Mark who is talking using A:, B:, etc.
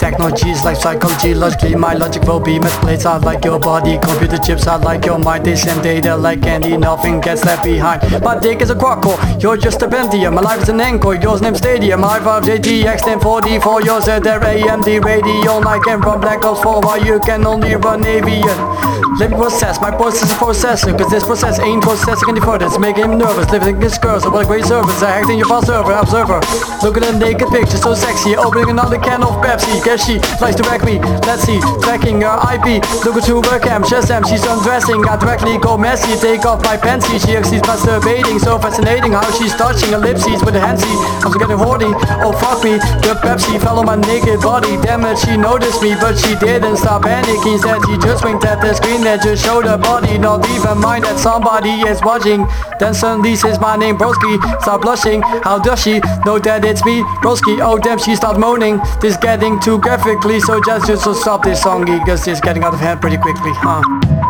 A: Technologies like psychology, logically my logic will be misplaced. I like your body, computer chips, I like your mind. They send data like candy, nothing gets left behind. My dick is a quad-core, you're just a Pentium My life is an encore, yours name Stadium. I 5 GTX 1040 for yours at their AMD Radeon. I came from Black Ops 4 while you can only run avian Let me process, my process is a processor Cause this process ain't processing any further It's making him nervous, living this cursor What a great service, I hacked in your file server, observer. Look at the naked picture, so sexy. Opening another can of Pepsi. Guess she flies me. let's see Tracking her IP, look at her webcam Shazam, she's undressing, I directly go messy. Take off my panty, she actually masturbating. So fascinating how she's touching her lipsies with a handsy. I'm getting horny, oh fuck me. The Pepsi fell on my naked body. Damn it, she noticed me But she didn't stop panicking. Said she just winked at the screen just show the body Not even mind that somebody is watching. Then suddenly says my name Broski Start blushing, how does she know that it's me Broski, oh damn she start moaning. This getting too graphically So just just so stop this song Because it's getting out of hand pretty quickly, huh